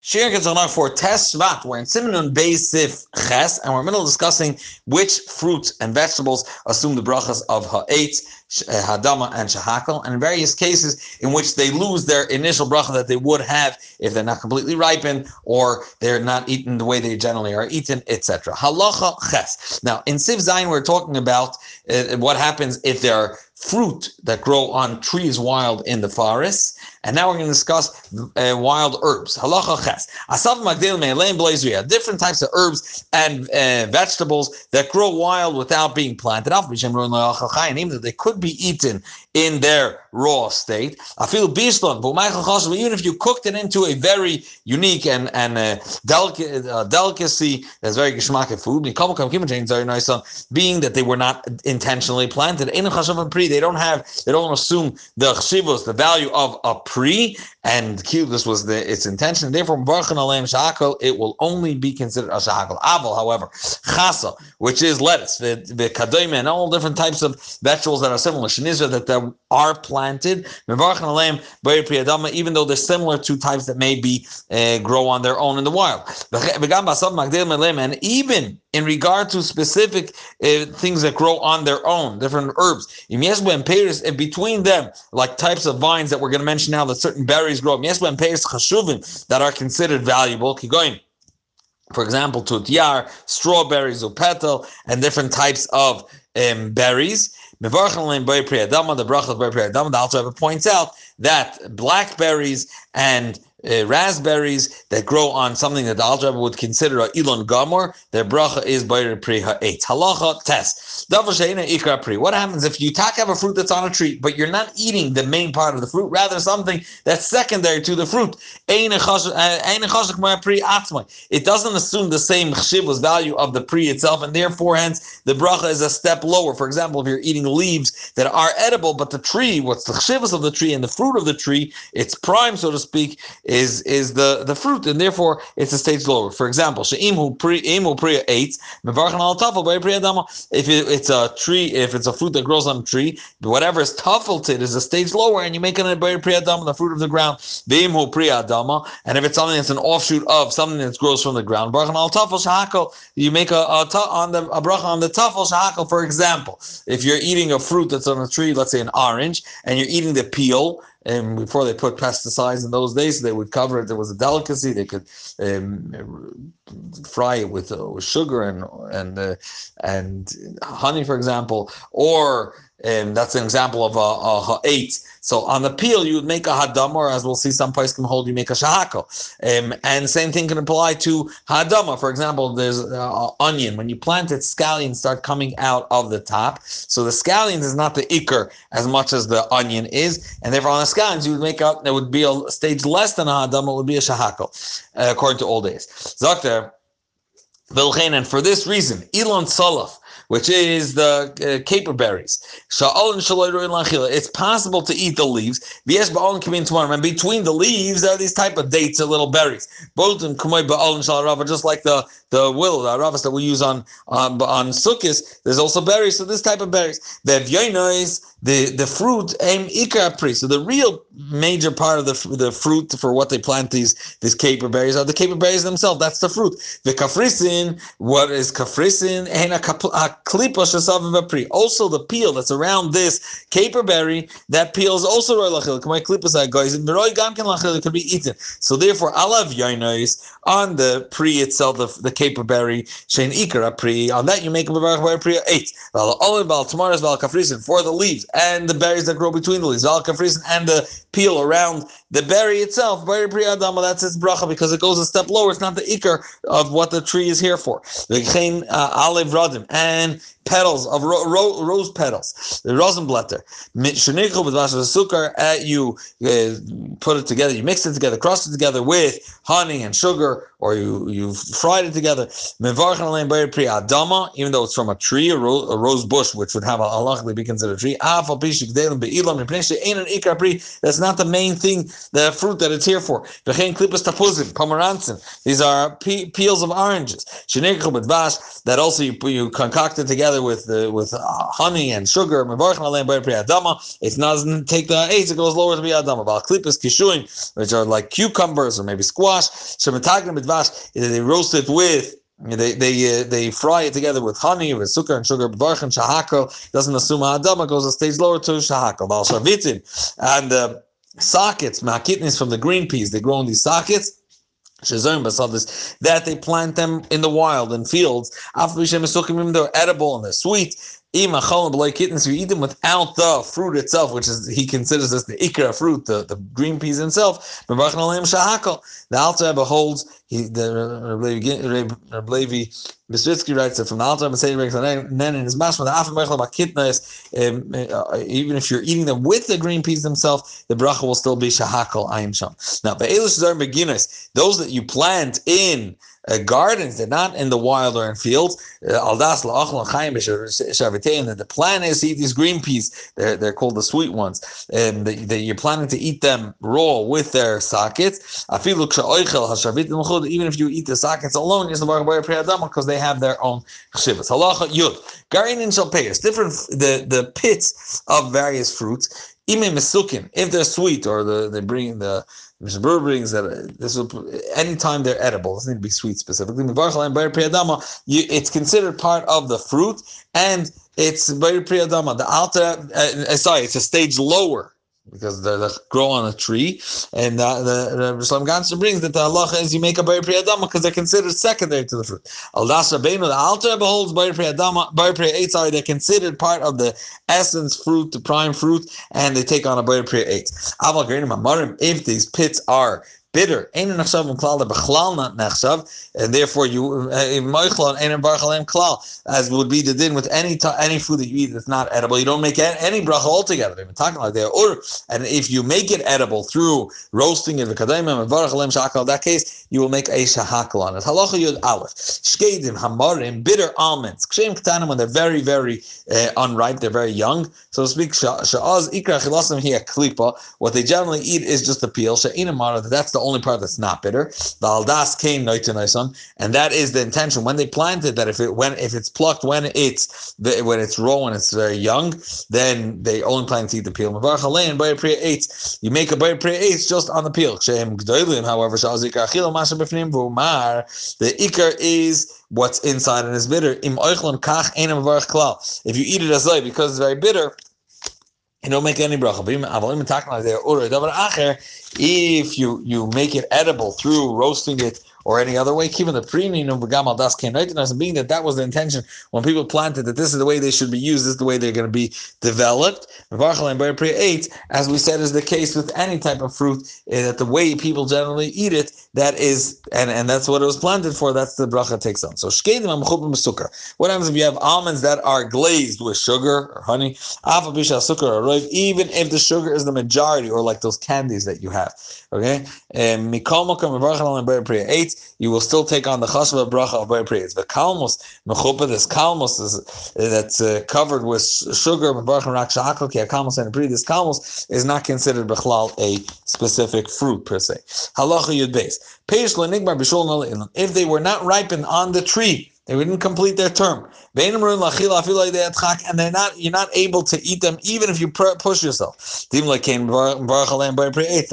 Shir Ketzalach for Tes Shvat. We're in Simonun Beisif Ches, and we're middle discussing which fruits and vegetables assume the brachas of Ha'etz, uh, Hadama, and Shahakal, and in various cases in which they lose their initial bracha that they would have if they're not completely ripened or they're not eaten the way they generally are eaten, etc. Halacha Ches. Now, in Siv Zayin, we're talking about uh, what happens if there are fruit that grow on trees wild in the forest. And now we're going to discuss uh, wild herbs. Halacha ches. Asav magdil me'elein Different types of herbs and uh, vegetables that grow wild without being planted. Even that they could be eaten in their raw state. I feel bishlan, but even if you cooked it into a very unique and and uh, delicate uh, delicacy that's very geschmack food, being that they were not intentionally planted. In Khashiman Pri, they don't have, they don't assume the chshivos, the value of a pre, and this was the its intention. Therefore, it will only be considered a shahakal. Aval, however, chasa, which is lettuce, the the and all different types of vegetables that are similar, shenizra that are planted, even though they're similar to types that may be uh, grow on their own in the wild. And even in regard to specific uh, things that grow on their own, different herbs, and between them, like types of vines that we're going to mention now, that certain berries grow, that are considered valuable, Keep going for example, tutyar, strawberries, or petal, and different types of um, berries. The bracha of the Alter points out that blackberries and uh, raspberries that grow on something that the Alter would consider a ilon gamor, their bracha is bayre pri ha'et. Halacha test. pri. What happens if you tak have a fruit that's on a tree, but you're not eating the main part of the fruit, rather something that's secondary to the fruit? Uh, it doesn't assume the same chshivus value of the pri itself, and therefore, hence, the bracha is a step lower. For example, if you're eating leaves that are edible, but the tree, what's the chshivus of the tree and the fruit of the tree, it's prime, so to speak, is is is the, the fruit, and therefore it's a stage lower. For example, priya eight, if it's a tree, if it's a fruit that grows on a tree, whatever is taffelted is a stage lower, and you make it a priya the fruit of the ground. and if it's something that's an offshoot of something that grows from the ground, you make a, a on the a bracha on the tafel shahakal. For example, if you're eating a fruit that's on a tree, let's say an orange, and you're eating the peel, and before they put pesticides in those days, they would cover it. There was a delicacy. They could um, fry it with, uh, with sugar and and uh, and honey, for example, or and that's an example of a, a eight. So on the peel, you would make a hadam, or as we'll see, some place can hold you make a shahako. Um, and same thing can apply to hadama. For example, there's uh, onion. When you plant it, scallions start coming out of the top. So the scallions is not the ikr as much as the onion is, and therefore on the scallions you would make up. There would be a stage less than a hadama. It would be a shahako, uh, according to old days. Zakter. And for this reason, Elon Salaf, which is the uh, caper berries. It's possible to eat the leaves. And between the leaves are these type of dates or little berries. Both of them just like the, the willow, the aravas that we use on on, on sukkahs. There's also berries, so this type of berries. The the the fruit aim ikar pri. So the real major part of the the fruit for what they plant these these caper berries are the caper berries themselves. That's the fruit. The kafrisin, what is kafrisin? And a klipa pri. Also the peel that's around this caper berry, that peel is also roy lachil. Lachil could be eaten. So therefore, alav yoinois on the pri itself, the, the caper berry shein ikar pri. On that you make a berach pri eight. Val olive, val tomatoes, val kafrisin for the leaves and the berries that grow between the leaves, al kafrisin, and the peel around the berry itself. Berry priyadama, that's its bracha because it goes a step lower. It's not the ikar of what the tree is here for. The uh, olive radim and petals of ro- ro- rose petals, the rosenblätter. Shenichel with sukkar. at you uh, put it together, you mix it together, cross it together with honey and sugar, or you you fried it together. Adama, even though it's from a tree, a, ro- a rose bush, which would have a halachically be considered a tree. That's not the main thing the fruit that it's here for. These are pe- peels of oranges. That also you, you concocted together with with uh, honey and sugar. Pri. It doesn't take the eight, it goes lower to be. Val which are like cucumbers or maybe squash. They roast it with they they uh, they fry it together with honey, with sugar and sugar. Barchan shahako doesn't assume adama goes a stage lower to shahako. Val shavitin and uh, sockets, makitnis from the green peas. They grow in these sockets. That they plant them in the wild in fields. After they're edible and they're sweet. If you eat them without the fruit itself, which is he considers this the ikra fruit, the, the green peas himself, the Alter Rebbe holds he the Reb Levi Bistritzky writes that from the Alter Rebbe say then in his mashma the afim um, uh, even if you're eating them with the green peas themselves, the bracha will still be shahakal ayin sham. Now, be'elish zar beginners, those that you plant in uh, gardens, they're not in the wild or in fields. Uh, Aldas that the plan is to eat these green peas. They're they're called the sweet ones, and that you're planning to eat them raw with their sockets. Even if you eat the sockets alone, because they have their own chshivas. Halacha yud garin in shalpeias, different the the pits of various fruits. If they're sweet or the, they bring the Brewer brings that this will anytime they're edible, it doesn't need to be sweet specifically. It's considered part of the fruit, and it's Bayr Priyadama. The Alter, uh, uh, sorry, it's a stage lower because they, grow on a tree. And uh, the, the Rishonim Ganser brings that the halacha is you make a Bayer Priyadama because they're considered secondary to the fruit. Al Das Rabbeinu, the Alter beholds Bayer Priyadama, Bayer Priya sorry, they're considered part of the essence fruit, the prime fruit, and they take on a Bayer Priya 8. If these pits are bitter. Ein nachshav klal not nachshav, and therefore you moichlon ein barchalem klal, as would be the din with any any food that you eat that's not edible. You don't make any bracha altogether. They've been talking like there. Or and if you make it edible through roasting it, v'kadayim shakal, that case you will make a shahakal on it. Halacha yud aleph shkedim hamarim bitter almonds when they're very very uh, unripe, they're very young, so to speak. Sha'az ikra chilasim klipa. What they generally eat is just the peel. That's the only part that's not bitter. The aldas came and that is the intention when they planted. That if it when if it's plucked when it's when it's raw when it's very young, then they only plan to eat the peel. And eight, you make a priya eight just on the peel. However, the ikar is what's inside and is bitter. If you eat it as light because it's very bitter, you don't make any bracha. If you you make it edible through roasting it or any other way. Keeping the premium of Gamal Das came and being that that was the intention when people planted that this is the way they should be used, this is the way they're going to be developed. Eight, as we said, is the case with any type of fruit, eh, that the way people generally eat it, that is, and, and that's what it was planted for, that's the bracha takes on. So What happens if you have almonds that are glazed with sugar or honey? Even if the sugar is the majority, or like those candies that you have. Okay? Eight, you will still take on the chasva bracha of Bar Pri. It's the kalmos, mechupa, this kalmos is, that's uh, covered with sugar, kalmos and Pri. This kalmos is not considered bechlal a specific fruit per se. Halacha yud beis. If they were not ripened on the tree, they didn't complete their term. And they're not, you're not able to eat them even if you push yourself. The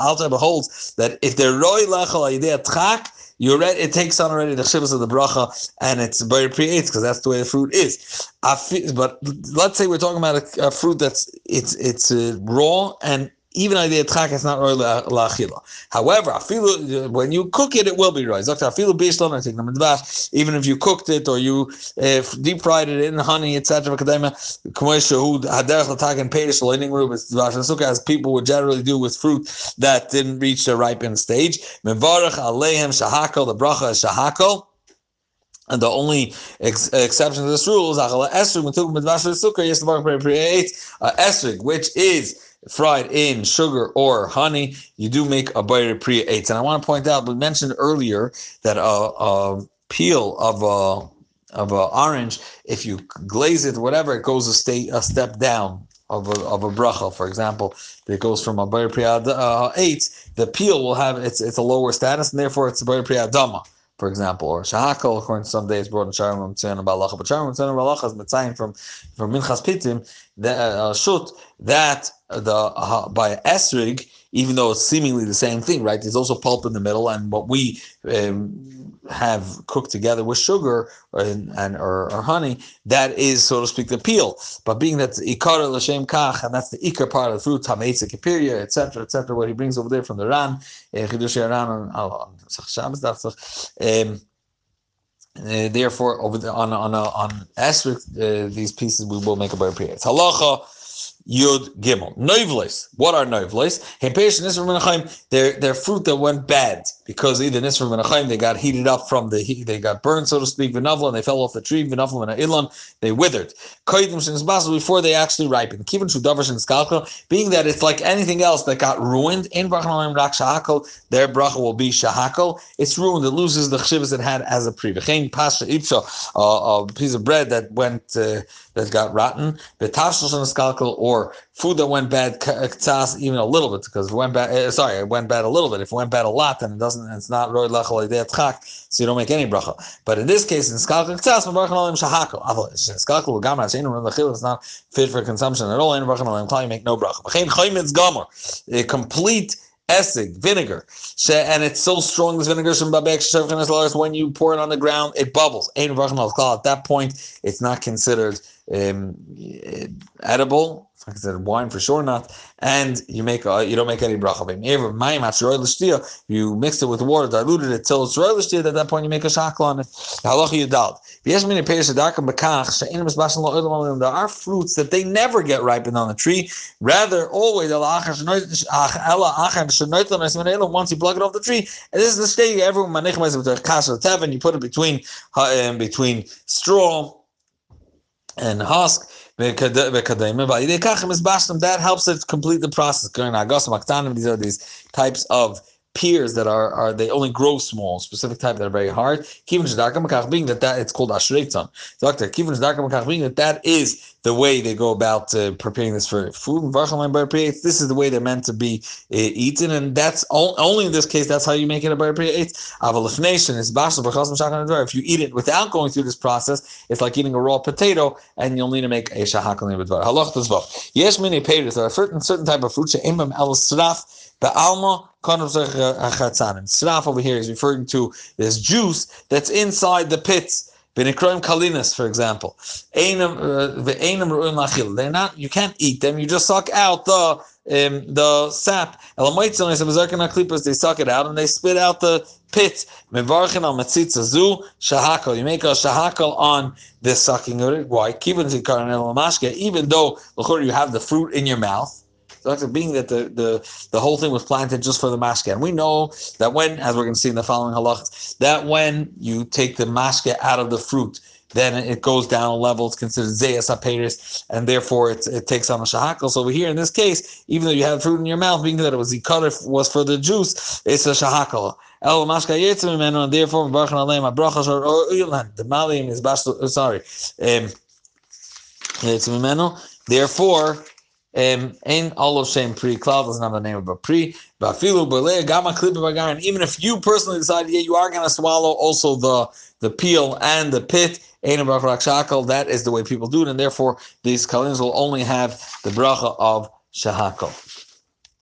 Alter beholds that if they're roy lachal you read it takes on already the shivas of the bracha, and it's very pre because that's the way the fruit is. But let's say we're talking about a, a fruit that's it's it's uh, raw and even idea tchak is not roy la'achila. However, afilu when you cook it, it will be roy. Afilu bishlam I take the bath. Even if you cooked it or you uh, deep fried it in honey, etc. As people would generally do with fruit that didn't reach the ripened stage. Mevarach aleihem shahakol. The bracha shahakol. And the only ex- exception to this rule is esrig, uh, which is fried in sugar or honey, you do make a bayre priya eitz. And I want to point out, we mentioned earlier that a, a peel of a of a orange, if you glaze it, whatever, it goes a state a step down of a, of a bracha. For example, it goes from a bayre priya uh, eitz the peel will have it's it's a lower status, and therefore it's a Bar Priyadama for example, or shahakal, according to some days, brought in Sharim Tzion Balacha, but Sharim Tzion Balacha is Mitzayin from from Minchas Pitim, the uh, shut that the uh, by esrig, even though it's seemingly the same thing, right? There's also pulp in the middle, and what we um, have cooked together with sugar or, and or, or, honey, that is, so to speak, the peel. But being that ikar l'shem kach, and that's the ikar part of the fruit, tameitza kipiria, etc., etc., what he brings over there from the Ran, eh, chidush Ran on on Shabbos, uh, therefore, over the, on on on esrog, uh, these pieces we will make a priya. It's halacha Yud Gimel. Noivlis. What are noivlis? Hempesh Nisra Menachem, they're, they're fruit that went bad because either Nisra Menachem, they got heated up from the heat, they got burned, so to speak, Vinavla, and they fell off the tree, Vinavla and Ilan, they withered. Koidim Shinsbasel, before they actually ripened. Kivin Shudavar Shinskalko, being that it's like anything else that got ruined, in Brachanalim Rak Shahakal, their bracha will be Shahakal. It's ruined, it loses the chshivas it had as a pre. V'chein Pasha Ipsha, a piece of bread that went, uh, that got rotten, V'tashel Shinskalko, or food that went bad, even a little bit, because it went bad. Uh, sorry, it went bad a little bit. If it went bad a lot, then it doesn't. It's not roy lachal so you don't make any bracha. But in this case, in skalkel sheinu lechil is not fit for consumption at all. In olim you make no bracha. Complete essig, vinegar, and it's so strong. This vinegar from Babek, when you pour it on the ground, it bubbles. At that point, it's not considered um, edible like I said, wine for sure not. And you make uh, you don't make any bracha. You mix it with water, diluted it till it's royal At that point, you make a shakla on it. There are fruits that they never get ripened on the tree. Rather, always once you pluck it off the tree. And this is the stage everyone you put it between uh, between straw and husk that helps it complete the process. These are these types of pears that are, are they only grow small, specific type that are very hard. Kivin Being that that it's called ashreitzon. Doctor, Kivin being that that is the way they go about uh, preparing this for food. This is the way they're meant to be uh, eaten, and that's only in this case. That's how you make it a bar priya. Avalifnation is If you eat it without going through this process, it's like eating a raw potato, and you'll need to make a shahakal b'dvar. Halach Yes, many payers. There are certain certain type of fruit. She'imam el straf Ba'alma Sraf over here is referring to this juice that's inside the pits. Benikroim kalinas, for example. Uh, They're not. You can't eat them. You just suck out the um, the sap. They suck it out and they spit out the pit. You make a shahakal on this sucking. of it. Why? Even though you have the fruit in your mouth. So being that the, the, the whole thing was planted just for the mashke. And we know that when, as we're going to see in the following halachas, that when you take the mashke out of the fruit, then it goes down a level. It's considered zayas aperis, and therefore it, it takes on a shahakal. So over here in this case, even though you have fruit in your mouth, being that it was ikar was for the juice, it's a shahakal. El mashka yitzim and therefore barchan alem abrachas or ulan. The malim is bashlo. Sorry, um, Therefore, um, Ein Olo Shem Pri Cloud doesn't have the name of a Pri. Bafilu Bele Gama Klipa Even if you personally decide, yeah, you are going to swallow also the the peel and the pit. That is the way people do it, and therefore these kalins will only have the bracha of Shahakal.